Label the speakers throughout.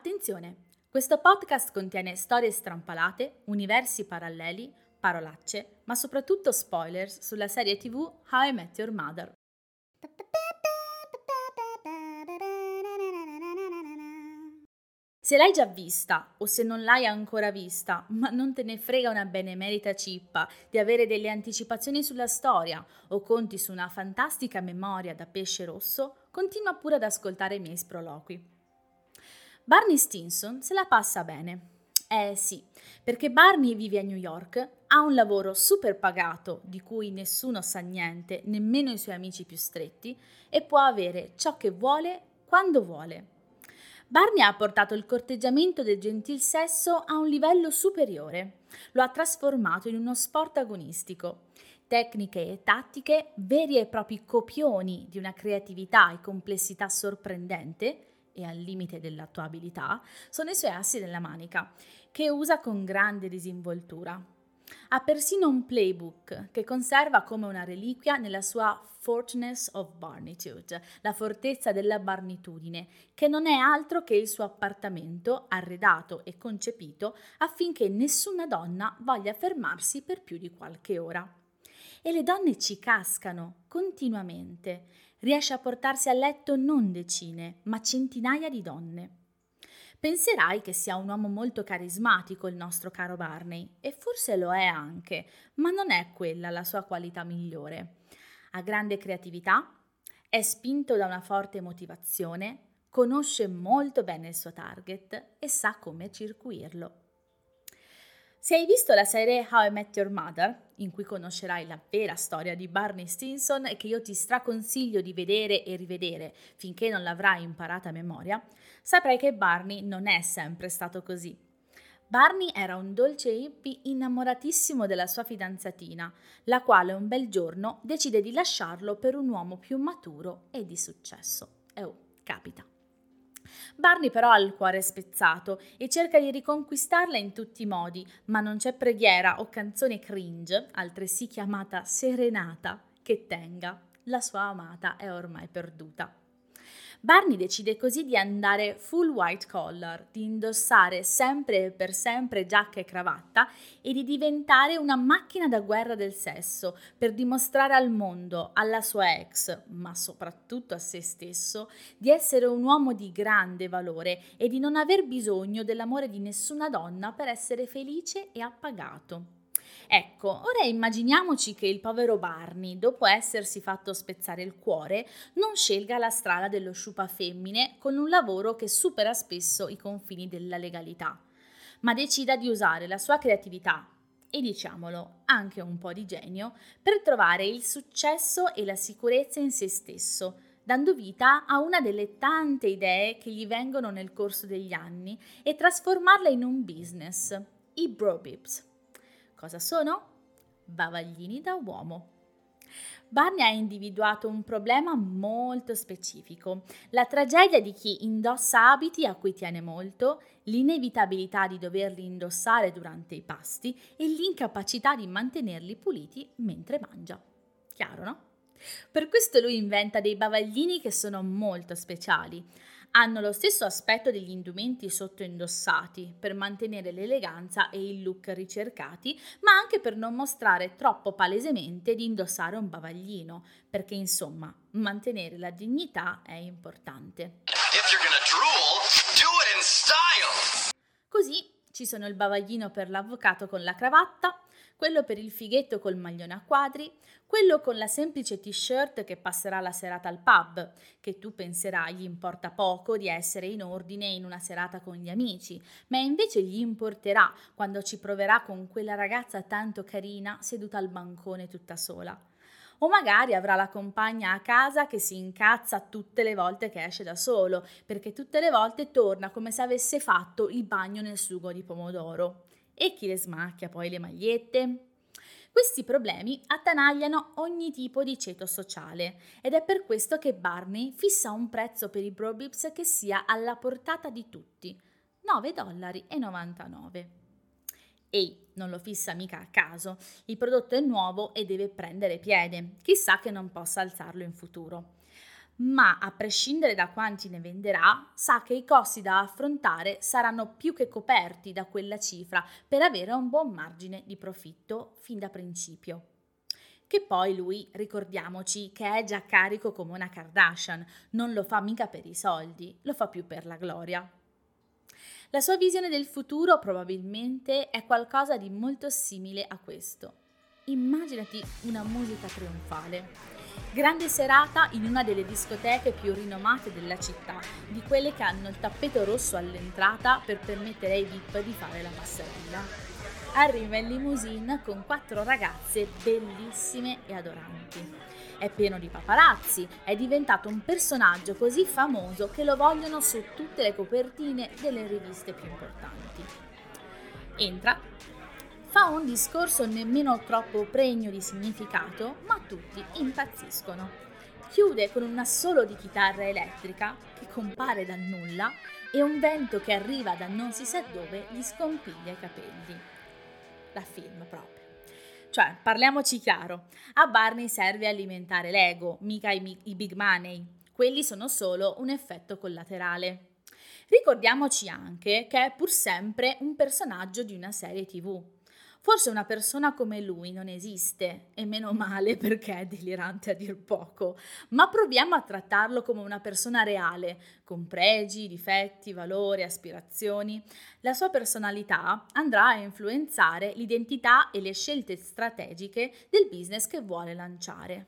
Speaker 1: Attenzione! Questo podcast contiene storie strampalate, universi paralleli, parolacce, ma soprattutto spoilers sulla serie TV How I Met Your Mother. Se l'hai già vista o se non l'hai ancora vista, ma non te ne frega una benemerita cippa di avere delle anticipazioni sulla storia o conti su una fantastica memoria da pesce rosso, continua pure ad ascoltare i miei sproloqui. Barney Stinson se la passa bene. Eh sì, perché Barney vive a New York, ha un lavoro super pagato di cui nessuno sa niente, nemmeno i suoi amici più stretti, e può avere ciò che vuole quando vuole. Barney ha portato il corteggiamento del gentil sesso a un livello superiore. Lo ha trasformato in uno sport agonistico. Tecniche e tattiche, veri e propri copioni di una creatività e complessità sorprendente e al limite dell'attuabilità, sono i suoi assi della manica, che usa con grande disinvoltura. Ha persino un playbook che conserva come una reliquia nella sua Fortness of Barnitude, la fortezza della barnitudine, che non è altro che il suo appartamento arredato e concepito affinché nessuna donna voglia fermarsi per più di qualche ora. E le donne ci cascano continuamente. Riesce a portarsi a letto non decine, ma centinaia di donne. Penserai che sia un uomo molto carismatico il nostro caro Barney, e forse lo è anche, ma non è quella la sua qualità migliore. Ha grande creatività, è spinto da una forte motivazione, conosce molto bene il suo target e sa come circuirlo. Se hai visto la serie How I Met Your Mother, in cui conoscerai la vera storia di Barney Stinson e che io ti straconsiglio di vedere e rivedere finché non l'avrai imparata a memoria, saprai che Barney non è sempre stato così. Barney era un dolce hippie innamoratissimo della sua fidanzatina, la quale un bel giorno decide di lasciarlo per un uomo più maturo e di successo. E oh, capita. Barney però ha il cuore spezzato e cerca di riconquistarla in tutti i modi, ma non c'è preghiera o canzone cringe, altresì chiamata serenata, che tenga. La sua amata è ormai perduta. Barney decide così di andare full white collar, di indossare sempre e per sempre giacca e cravatta e di diventare una macchina da guerra del sesso per dimostrare al mondo, alla sua ex, ma soprattutto a se stesso, di essere un uomo di grande valore e di non aver bisogno dell'amore di nessuna donna per essere felice e appagato. Ecco, ora immaginiamoci che il povero Barney, dopo essersi fatto spezzare il cuore, non scelga la strada dello sciupa femmine con un lavoro che supera spesso i confini della legalità, ma decida di usare la sua creatività e diciamolo anche un po' di genio per trovare il successo e la sicurezza in se stesso, dando vita a una delle tante idee che gli vengono nel corso degli anni e trasformarla in un business, i Brobibs. Cosa sono? Bavaglini da uomo. Barney ha individuato un problema molto specifico, la tragedia di chi indossa abiti a cui tiene molto, l'inevitabilità di doverli indossare durante i pasti e l'incapacità di mantenerli puliti mentre mangia. Chiaro, no? Per questo lui inventa dei bavaglini che sono molto speciali hanno lo stesso aspetto degli indumenti sottoindossati per mantenere l'eleganza e il look ricercati, ma anche per non mostrare troppo palesemente di indossare un bavaglino, perché insomma mantenere la dignità è importante. Drool, Così ci sono il bavaglino per l'avvocato con la cravatta, quello per il fighetto col maglione a quadri, quello con la semplice t-shirt che passerà la serata al pub, che tu penserai gli importa poco di essere in ordine in una serata con gli amici, ma invece gli importerà quando ci proverà con quella ragazza tanto carina seduta al bancone tutta sola. O magari avrà la compagna a casa che si incazza tutte le volte che esce da solo, perché tutte le volte torna come se avesse fatto il bagno nel sugo di pomodoro. E chi le smacchia poi le magliette? Questi problemi attanagliano ogni tipo di ceto sociale ed è per questo che Barney fissa un prezzo per i Brobibs che sia alla portata di tutti, 9,99 dollari. Ehi, non lo fissa mica a caso, il prodotto è nuovo e deve prendere piede, chissà che non possa alzarlo in futuro. Ma a prescindere da quanti ne venderà, sa che i costi da affrontare saranno più che coperti da quella cifra per avere un buon margine di profitto fin da principio. Che poi lui, ricordiamoci, che è già carico come una Kardashian, non lo fa mica per i soldi, lo fa più per la gloria. La sua visione del futuro probabilmente è qualcosa di molto simile a questo. Immaginati una musica trionfale. Grande serata in una delle discoteche più rinomate della città, di quelle che hanno il tappeto rosso all'entrata per permettere ai VIP di fare la passerella arriva in limousine con quattro ragazze bellissime e adoranti. È pieno di paparazzi, è diventato un personaggio così famoso che lo vogliono su tutte le copertine delle riviste più importanti. Entra, fa un discorso nemmeno troppo pregno di significato, ma tutti impazziscono. Chiude con un assolo di chitarra elettrica che compare dal nulla e un vento che arriva da non si sa dove gli scompiglia i capelli da film proprio. Cioè, parliamoci chiaro, a Barney serve alimentare l'ego, mica i, i big money. Quelli sono solo un effetto collaterale. Ricordiamoci anche che è pur sempre un personaggio di una serie tv. Forse una persona come lui non esiste, e meno male perché è delirante a dir poco, ma proviamo a trattarlo come una persona reale, con pregi, difetti, valori, aspirazioni. La sua personalità andrà a influenzare l'identità e le scelte strategiche del business che vuole lanciare.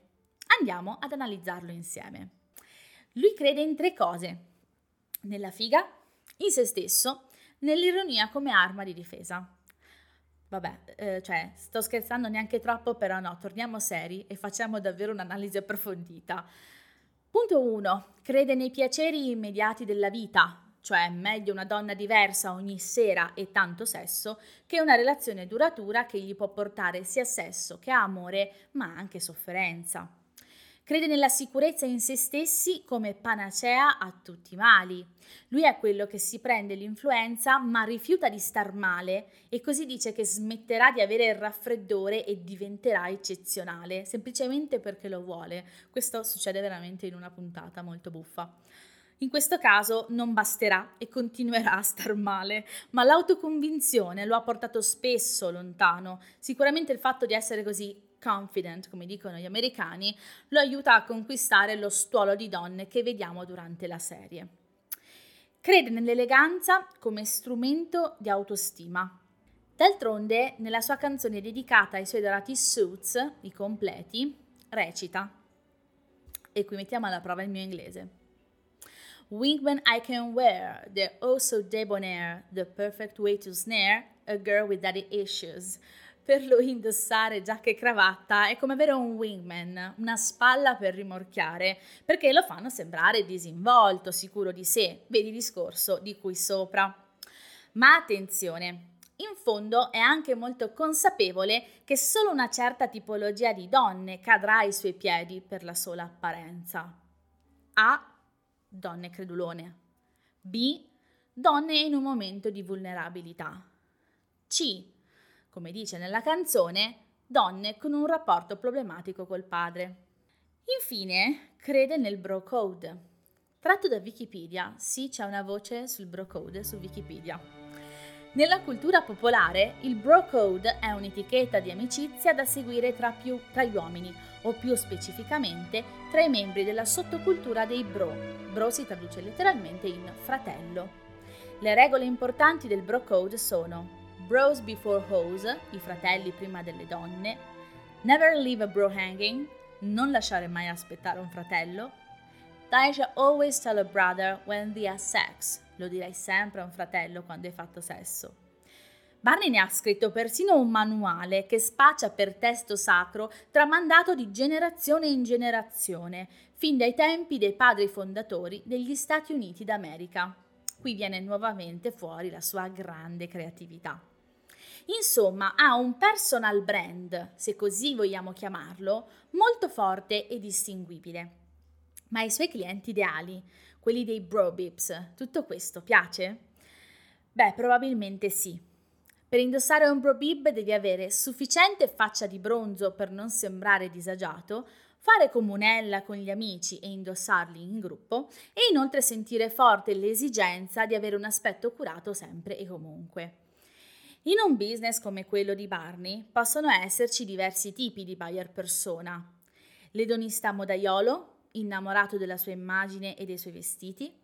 Speaker 1: Andiamo ad analizzarlo insieme. Lui crede in tre cose. Nella figa, in se stesso, nell'ironia come arma di difesa. Vabbè, eh, cioè, sto scherzando neanche troppo, però no, torniamo seri e facciamo davvero un'analisi approfondita. Punto 1. Crede nei piaceri immediati della vita, cioè meglio una donna diversa ogni sera e tanto sesso che una relazione duratura che gli può portare sia sesso che amore, ma anche sofferenza. Crede nella sicurezza in se stessi come panacea a tutti i mali. Lui è quello che si prende l'influenza ma rifiuta di star male e così dice che smetterà di avere il raffreddore e diventerà eccezionale, semplicemente perché lo vuole. Questo succede veramente in una puntata molto buffa. In questo caso non basterà e continuerà a star male, ma l'autoconvinzione lo ha portato spesso lontano. Sicuramente il fatto di essere così confident, come dicono gli americani, lo aiuta a conquistare lo stuolo di donne che vediamo durante la serie. Crede nell'eleganza come strumento di autostima. D'altronde, nella sua canzone dedicata ai suoi dorati suits, i completi, recita, e qui mettiamo alla prova il mio inglese. Wingman I can wear, they're oh so debonair, the perfect way to snare a girl with daddy issues per lui indossare giacca e cravatta è come avere un wingman, una spalla per rimorchiare, perché lo fanno sembrare disinvolto, sicuro di sé, vedi il discorso di cui sopra. Ma attenzione, in fondo è anche molto consapevole che solo una certa tipologia di donne cadrà ai suoi piedi per la sola apparenza. A. Donne credulone. B. Donne in un momento di vulnerabilità. C come dice nella canzone, donne con un rapporto problematico col padre. Infine, crede nel bro code. Tratto da Wikipedia, sì c'è una voce sul bro code su Wikipedia. Nella cultura popolare, il bro code è un'etichetta di amicizia da seguire tra, più, tra gli uomini, o più specificamente tra i membri della sottocultura dei bro. Bro si traduce letteralmente in fratello. Le regole importanti del bro code sono Bros Before Hoes, i fratelli prima delle donne, Never Leave a Bro Hanging, non lasciare mai aspettare un fratello, shall always tell a brother when they have sex, lo direi sempre a un fratello quando hai fatto sesso. Barney ne ha scritto persino un manuale che spaccia per testo sacro tramandato di generazione in generazione, fin dai tempi dei padri fondatori degli Stati Uniti d'America. Qui viene nuovamente fuori la sua grande creatività. Insomma, ha un personal brand, se così vogliamo chiamarlo, molto forte e distinguibile. Ma ai suoi clienti ideali, quelli dei bro bips, tutto questo piace? Beh, probabilmente sì. Per indossare un bro bib devi avere sufficiente faccia di bronzo per non sembrare disagiato, fare comunella con gli amici e indossarli in gruppo e inoltre sentire forte l'esigenza di avere un aspetto curato sempre e comunque. In un business come quello di Barney possono esserci diversi tipi di buyer persona. L'edonista modaiolo, innamorato della sua immagine e dei suoi vestiti,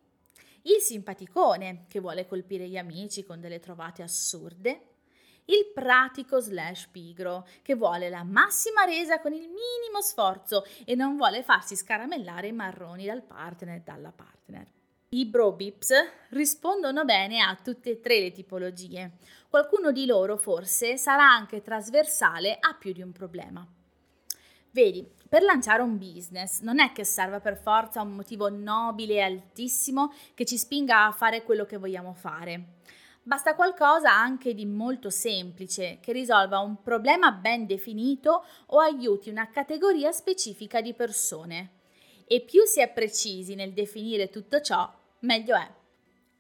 Speaker 1: il simpaticone che vuole colpire gli amici con delle trovate assurde, il pratico slash pigro, che vuole la massima resa con il minimo sforzo e non vuole farsi scaramellare i marroni dal partner e dalla partner. I bro bips rispondono bene a tutte e tre le tipologie. Qualcuno di loro forse sarà anche trasversale a più di un problema. Vedi, per lanciare un business non è che serva per forza un motivo nobile e altissimo che ci spinga a fare quello che vogliamo fare. Basta qualcosa anche di molto semplice, che risolva un problema ben definito o aiuti una categoria specifica di persone. E più si è precisi nel definire tutto ciò, meglio è.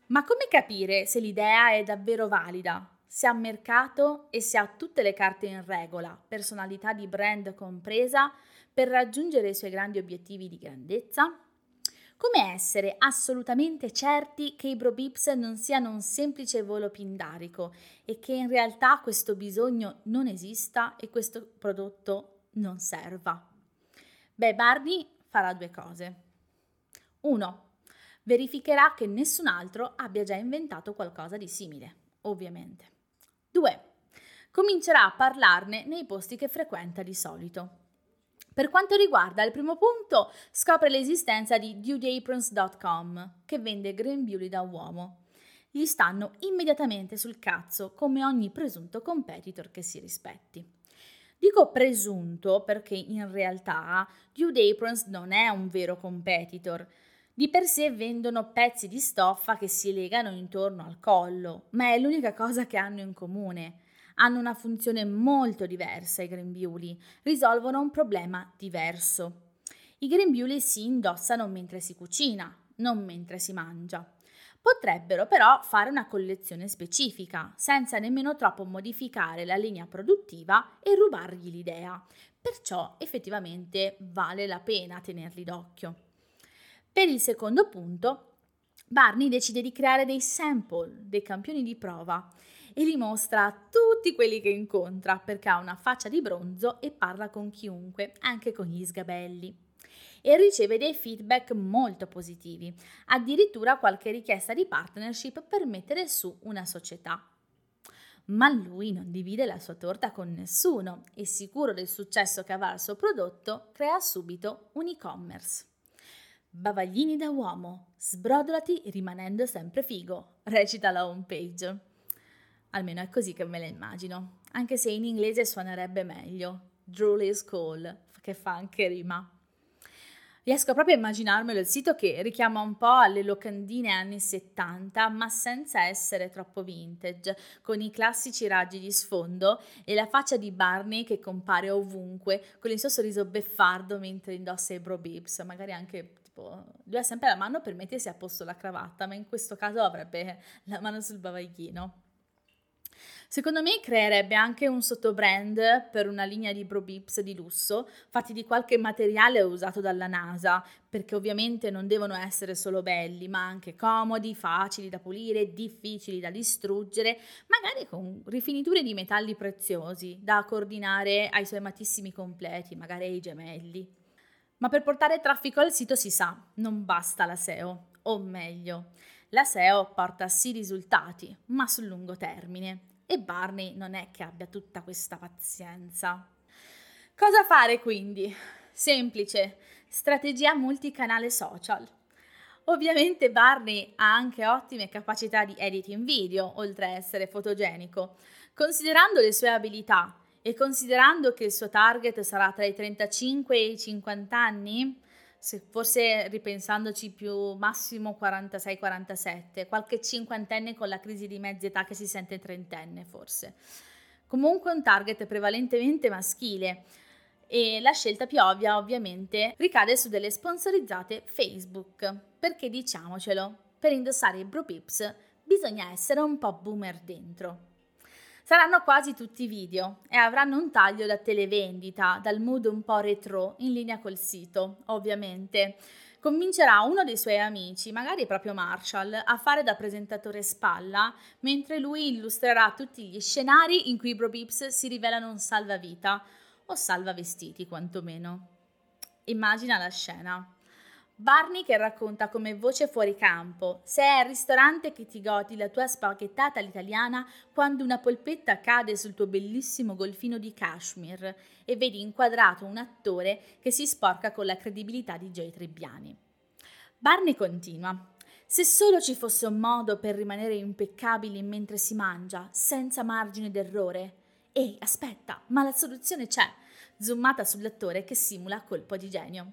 Speaker 1: Ma come capire se l'idea è davvero valida? Se ha mercato e se ha tutte le carte in regola, personalità di brand compresa, per raggiungere i suoi grandi obiettivi di grandezza? Come essere assolutamente certi che i Brobips non siano un semplice volo pindarico e che in realtà questo bisogno non esista e questo prodotto non serva? Beh, Barney farà due cose. 1. Verificherà che nessun altro abbia già inventato qualcosa di simile, ovviamente. 2. Comincerà a parlarne nei posti che frequenta di solito. Per quanto riguarda il primo punto, scopre l'esistenza di dudeaprons.com, che vende grembiuli da uomo. Gli stanno immediatamente sul cazzo, come ogni presunto competitor che si rispetti. Dico presunto perché in realtà Dude Aprons non è un vero competitor. Di per sé vendono pezzi di stoffa che si legano intorno al collo, ma è l'unica cosa che hanno in comune hanno una funzione molto diversa i grembiuli, risolvono un problema diverso. I grembiuli si indossano mentre si cucina, non mentre si mangia. Potrebbero però fare una collezione specifica, senza nemmeno troppo modificare la linea produttiva e rubargli l'idea. Perciò effettivamente vale la pena tenerli d'occhio. Per il secondo punto, Barney decide di creare dei sample, dei campioni di prova, e li mostra a tutti quelli che incontra perché ha una faccia di bronzo e parla con chiunque, anche con gli sgabelli. E riceve dei feedback molto positivi, addirittura qualche richiesta di partnership per mettere su una società. Ma lui non divide la sua torta con nessuno e sicuro del successo che avrà il suo prodotto, crea subito un e-commerce. Bavaglini da uomo, sbrodolati rimanendo sempre figo, recita la homepage. Almeno è così che me la immagino, anche se in inglese suonerebbe meglio. Drooly's Call, che fa anche rima. Riesco proprio a immaginarmelo il sito che richiama un po' alle locandine anni 70, ma senza essere troppo vintage, con i classici raggi di sfondo e la faccia di Barney che compare ovunque, con il suo sorriso beffardo mentre indossa i bro bibs, magari anche tipo, lui ha sempre la mano per mettersi a posto la cravatta, ma in questo caso avrebbe la mano sul bavaglino. Secondo me creerebbe anche un sottobrand per una linea di Bro Bips di lusso, fatti di qualche materiale usato dalla NASA, perché ovviamente non devono essere solo belli, ma anche comodi, facili da pulire, difficili da distruggere, magari con rifiniture di metalli preziosi da coordinare ai suoi amatissimi completi, magari ai gemelli. Ma per portare traffico al sito si sa, non basta la SEO, o meglio, la SEO porta sì risultati, ma sul lungo termine e Barney non è che abbia tutta questa pazienza. Cosa fare quindi? Semplice, strategia multicanale social. Ovviamente Barney ha anche ottime capacità di editing video, oltre a essere fotogenico. Considerando le sue abilità e considerando che il suo target sarà tra i 35 e i 50 anni, se forse ripensandoci più massimo 46-47, qualche cinquantenne con la crisi di mezza età che si sente trentenne forse. Comunque un target prevalentemente maschile e la scelta più ovvia ovviamente ricade su delle sponsorizzate Facebook, perché diciamocelo, per indossare i Bro Pips bisogna essere un po' boomer dentro. Saranno quasi tutti video e avranno un taglio da televendita, dal mood un po' retro, in linea col sito, ovviamente. Convincerà uno dei suoi amici, magari proprio Marshall, a fare da presentatore spalla, mentre lui illustrerà tutti gli scenari in cui i Bro Beeps si rivelano un salvavita, o salvavestiti quantomeno. Immagina la scena. Barney che racconta come voce fuori campo, sei al ristorante che ti godi la tua spaghettata all'italiana quando una polpetta cade sul tuo bellissimo golfino di Kashmir e vedi inquadrato un attore che si sporca con la credibilità di Jay Trebbiani. Barney continua. Se solo ci fosse un modo per rimanere impeccabili mentre si mangia, senza margine d'errore. Ehi, aspetta, ma la soluzione c'è. Zoomata sull'attore che simula colpo di genio.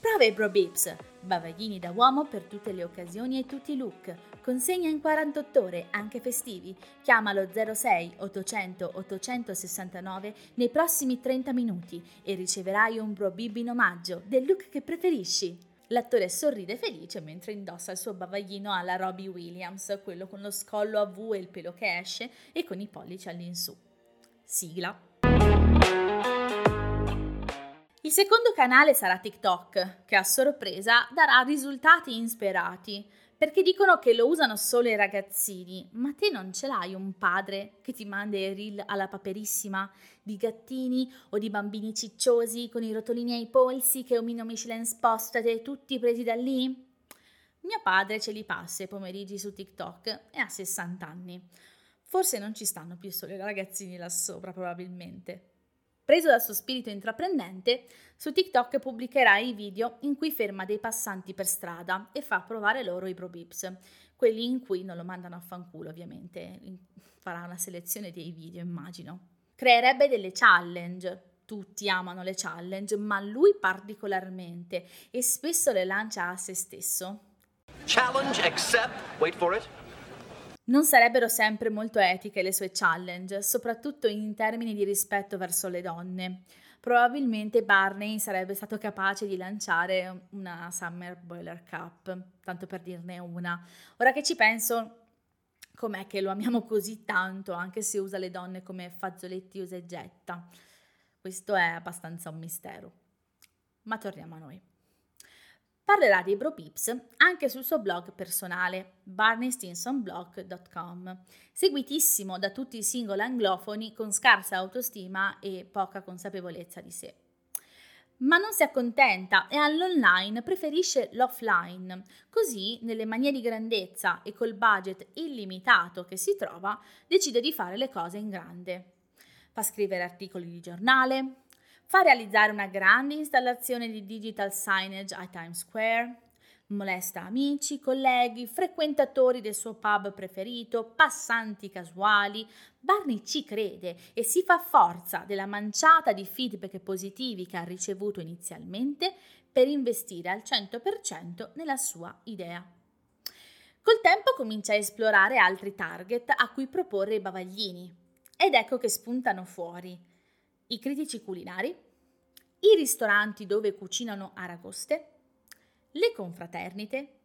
Speaker 1: Prove Bro Bips, bavaglini da uomo per tutte le occasioni e tutti i look. Consegna in 48 ore, anche festivi. Chiamalo 06 800 869 nei prossimi 30 minuti e riceverai un Bro Bib in omaggio del look che preferisci. L'attore sorride felice mentre indossa il suo bavaglino alla Robbie Williams, quello con lo scollo a V e il pelo che esce e con i pollici all'insù. Sigla. Il secondo canale sarà TikTok, che a sorpresa darà risultati insperati, perché dicono che lo usano solo i ragazzini, ma te non ce l'hai un padre che ti manda i reel alla paperissima di gattini o di bambini cicciosi con i rotolini ai polsi che omino Michelin spostate tutti presi da lì? Mio padre ce li passa i pomeriggi su TikTok e ha 60 anni. Forse non ci stanno più solo i ragazzini là sopra, probabilmente. Preso dal suo spirito intraprendente, su TikTok pubblicherà i video in cui ferma dei passanti per strada e fa provare loro i probips, quelli in cui non lo mandano a fanculo ovviamente, farà una selezione dei video immagino. Creerebbe delle challenge, tutti amano le challenge, ma lui particolarmente e spesso le lancia a se stesso. Challenge accept, wait for it, non sarebbero sempre molto etiche le sue challenge, soprattutto in termini di rispetto verso le donne. Probabilmente Barney sarebbe stato capace di lanciare una Summer Boiler Cup, tanto per dirne una. Ora che ci penso, com'è che lo amiamo così tanto, anche se usa le donne come fazzoletti usa e getta? Questo è abbastanza un mistero. Ma torniamo a noi parlerà dei bro pips anche sul suo blog personale barneystinsonblog.com, seguitissimo da tutti i single anglofoni con scarsa autostima e poca consapevolezza di sé. Ma non si accontenta e all'online preferisce l'offline, così nelle manie di grandezza e col budget illimitato che si trova decide di fare le cose in grande. Fa scrivere articoli di giornale, fa realizzare una grande installazione di digital signage a Times Square, molesta amici, colleghi, frequentatori del suo pub preferito, passanti casuali. Barney ci crede e si fa forza della manciata di feedback positivi che ha ricevuto inizialmente per investire al 100% nella sua idea. Col tempo comincia a esplorare altri target a cui proporre i bavaglini ed ecco che spuntano fuori i critici culinari, i ristoranti dove cucinano aragoste, le confraternite,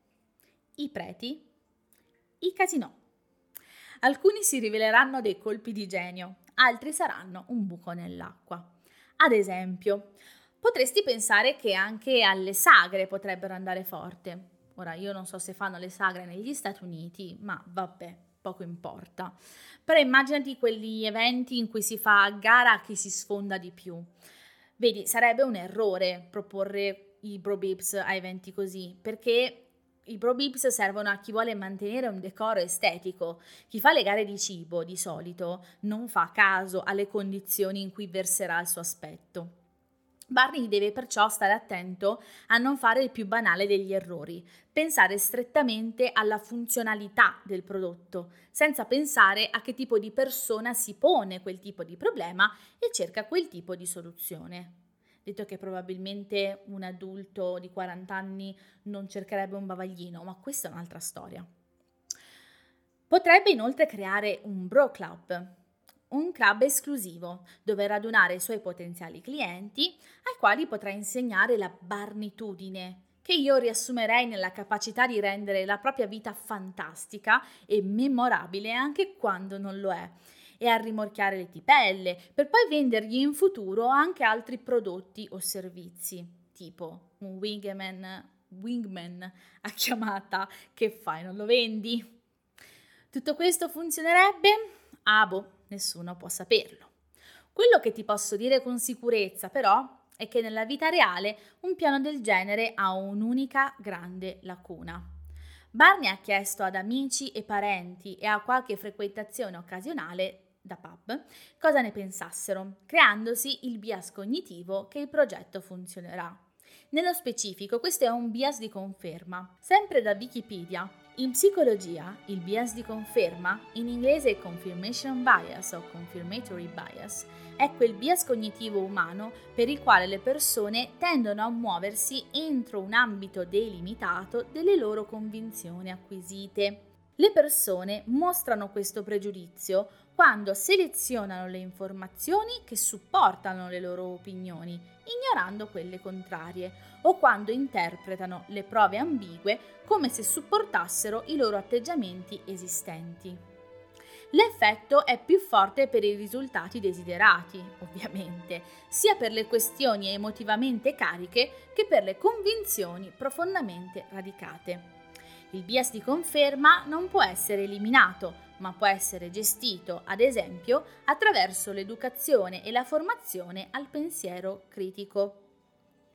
Speaker 1: i preti, i casinò. Alcuni si riveleranno dei colpi di genio, altri saranno un buco nell'acqua. Ad esempio, potresti pensare che anche alle sagre potrebbero andare forte. Ora, io non so se fanno le sagre negli Stati Uniti, ma vabbè, poco importa. Però immaginati quegli eventi in cui si fa gara a chi si sfonda di più. Vedi, sarebbe un errore proporre i bro beeps a eventi così, perché i bro beeps servono a chi vuole mantenere un decoro estetico. Chi fa le gare di cibo, di solito, non fa caso alle condizioni in cui verserà il suo aspetto. Barney deve perciò stare attento a non fare il più banale degli errori, pensare strettamente alla funzionalità del prodotto, senza pensare a che tipo di persona si pone quel tipo di problema e cerca quel tipo di soluzione. Detto che probabilmente un adulto di 40 anni non cercherebbe un bavaglino, ma questa è un'altra storia. Potrebbe inoltre creare un bro club, un club esclusivo dove radunare i suoi potenziali clienti ai quali potrà insegnare la barnitudine, che io riassumerei nella capacità di rendere la propria vita fantastica e memorabile anche quando non lo è, e a rimorchiare le tipelle, per poi vendergli in futuro anche altri prodotti o servizi, tipo un wingman, wingman a chiamata che fai, non lo vendi? Tutto questo funzionerebbe? Ah boh, nessuno può saperlo. Quello che ti posso dire con sicurezza però è che nella vita reale un piano del genere ha un'unica grande lacuna. Barney ha chiesto ad amici e parenti e a qualche frequentazione occasionale da pub cosa ne pensassero, creandosi il bias cognitivo che il progetto funzionerà. Nello specifico, questo è un bias di conferma. Sempre da Wikipedia, in psicologia, il bias di conferma, in inglese confirmation bias o confirmatory bias, è quel bias cognitivo umano per il quale le persone tendono a muoversi entro un ambito delimitato delle loro convinzioni acquisite. Le persone mostrano questo pregiudizio quando selezionano le informazioni che supportano le loro opinioni, ignorando quelle contrarie, o quando interpretano le prove ambigue come se supportassero i loro atteggiamenti esistenti. L'effetto è più forte per i risultati desiderati, ovviamente, sia per le questioni emotivamente cariche che per le convinzioni profondamente radicate. Il bias di conferma non può essere eliminato, ma può essere gestito, ad esempio, attraverso l'educazione e la formazione al pensiero critico.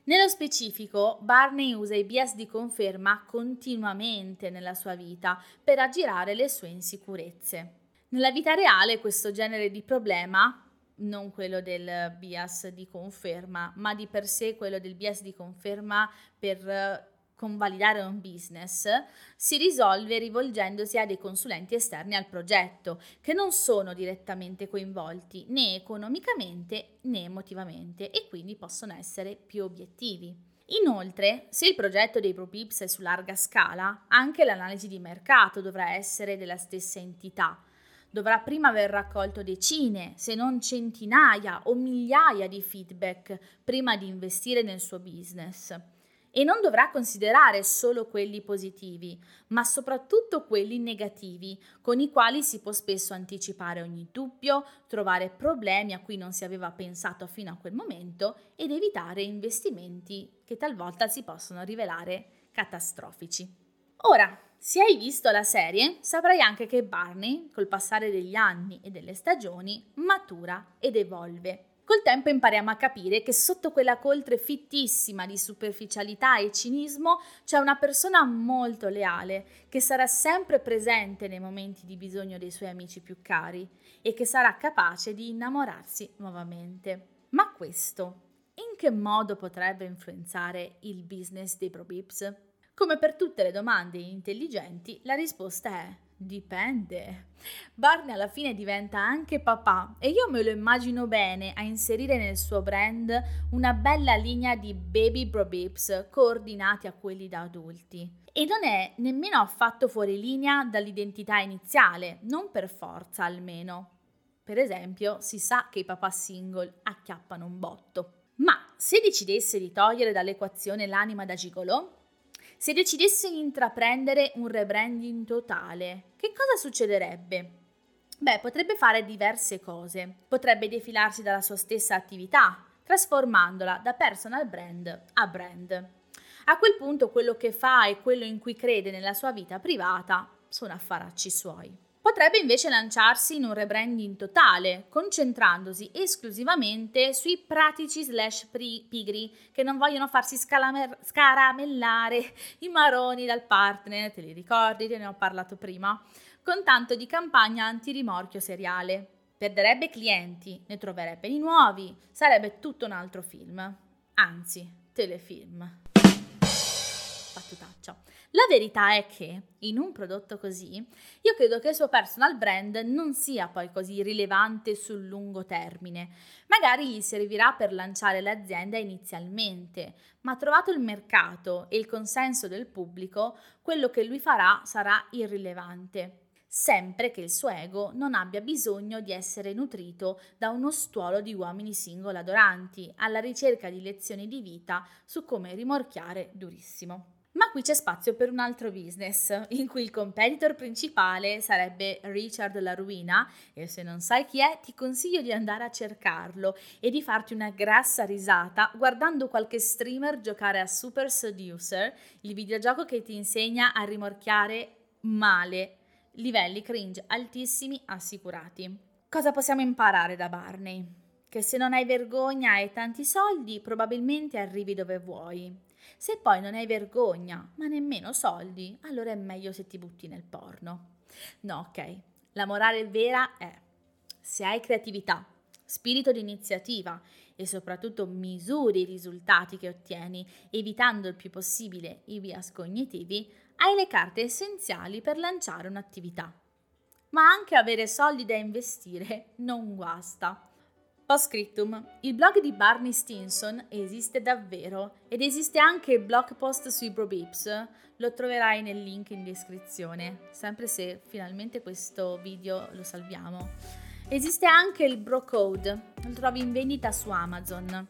Speaker 1: Nello specifico, Barney usa i bias di conferma continuamente nella sua vita per aggirare le sue insicurezze. Nella vita reale questo genere di problema, non quello del bias di conferma, ma di per sé quello del bias di conferma per convalidare un business, si risolve rivolgendosi a dei consulenti esterni al progetto, che non sono direttamente coinvolti né economicamente né emotivamente e quindi possono essere più obiettivi. Inoltre, se il progetto dei ProPips è su larga scala, anche l'analisi di mercato dovrà essere della stessa entità, dovrà prima aver raccolto decine, se non centinaia o migliaia di feedback prima di investire nel suo business. E non dovrà considerare solo quelli positivi, ma soprattutto quelli negativi, con i quali si può spesso anticipare ogni dubbio, trovare problemi a cui non si aveva pensato fino a quel momento ed evitare investimenti che talvolta si possono rivelare catastrofici. Ora, se hai visto la serie, saprai anche che Barney, col passare degli anni e delle stagioni, matura ed evolve. Col tempo impariamo a capire che sotto quella coltre fittissima di superficialità e cinismo c'è una persona molto leale, che sarà sempre presente nei momenti di bisogno dei suoi amici più cari e che sarà capace di innamorarsi nuovamente. Ma questo, in che modo potrebbe influenzare il business dei ProBips? Come per tutte le domande intelligenti, la risposta è dipende. Barney alla fine diventa anche papà e io me lo immagino bene a inserire nel suo brand una bella linea di baby bro bips coordinati a quelli da adulti. E non è nemmeno affatto fuori linea dall'identità iniziale, non per forza almeno. Per esempio, si sa che i papà single acchiappano un botto. Ma se decidesse di togliere dall'equazione l'anima da gigolò, se decidesse di intraprendere un rebranding totale, che cosa succederebbe? Beh, potrebbe fare diverse cose. Potrebbe defilarsi dalla sua stessa attività, trasformandola da personal brand a brand. A quel punto quello che fa e quello in cui crede nella sua vita privata sono affaracci suoi. Potrebbe invece lanciarsi in un rebranding totale, concentrandosi esclusivamente sui pratici slash pigri che non vogliono farsi scalamer- scaramellare i maroni dal partner, te li ricordi, te ne ho parlato prima, con tanto di campagna antirimorchio seriale. Perderebbe clienti, ne troverebbe di nuovi, sarebbe tutto un altro film, anzi, telefilm. Battutaccia. La verità è che in un prodotto così, io credo che il suo personal brand non sia poi così rilevante sul lungo termine. Magari gli servirà per lanciare l'azienda inizialmente, ma trovato il mercato e il consenso del pubblico, quello che lui farà sarà irrilevante sempre che il suo ego non abbia bisogno di essere nutrito da uno stuolo di uomini single adoranti, alla ricerca di lezioni di vita su come rimorchiare durissimo. Ma qui c'è spazio per un altro business, in cui il competitor principale sarebbe Richard La Ruina, e se non sai chi è, ti consiglio di andare a cercarlo e di farti una grassa risata guardando qualche streamer giocare a Super Seducer, il videogioco che ti insegna a rimorchiare male, livelli cringe altissimi assicurati. Cosa possiamo imparare da Barney? Che se non hai vergogna e tanti soldi, probabilmente arrivi dove vuoi se poi non hai vergogna, ma nemmeno soldi, allora è meglio se ti butti nel porno. No, ok. La morale vera è, se hai creatività, spirito di iniziativa e soprattutto misuri i risultati che ottieni, evitando il più possibile i bias cognitivi, hai le carte essenziali per lanciare un'attività. Ma anche avere soldi da investire non guasta. Postscriptum. Il blog di Barney Stinson esiste davvero ed esiste anche il blog post sui Brobips. Lo troverai nel link in descrizione, sempre se finalmente questo video lo salviamo. Esiste anche il Bro Code, lo trovi in vendita su Amazon.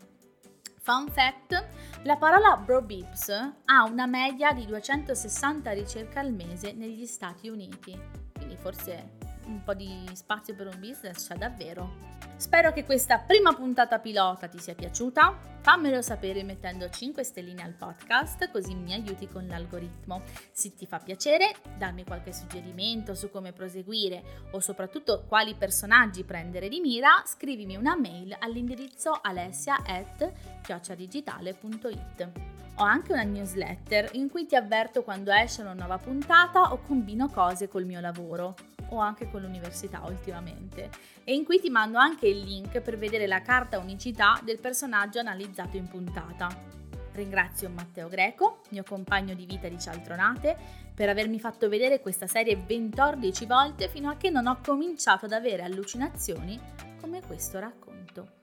Speaker 1: Fun fact, la parola Brobips ha una media di 260 ricerche al mese negli Stati Uniti, quindi forse un po' di spazio per un business c'è davvero. Spero che questa prima puntata pilota ti sia piaciuta. Fammelo sapere mettendo 5 stelline al podcast, così mi aiuti con l'algoritmo. Se ti fa piacere, dammi qualche suggerimento su come proseguire o soprattutto quali personaggi prendere di mira, scrivimi una mail all'indirizzo alessia.chiocciadigitale.it. Ho anche una newsletter in cui ti avverto quando esce una nuova puntata o combino cose col mio lavoro o anche con l'università ultimamente e in cui ti mando anche il link per vedere la carta unicità del personaggio analizzato in puntata. Ringrazio Matteo Greco, mio compagno di vita di Cialtronate, per avermi fatto vedere questa serie 14 volte fino a che non ho cominciato ad avere allucinazioni come questo racconto.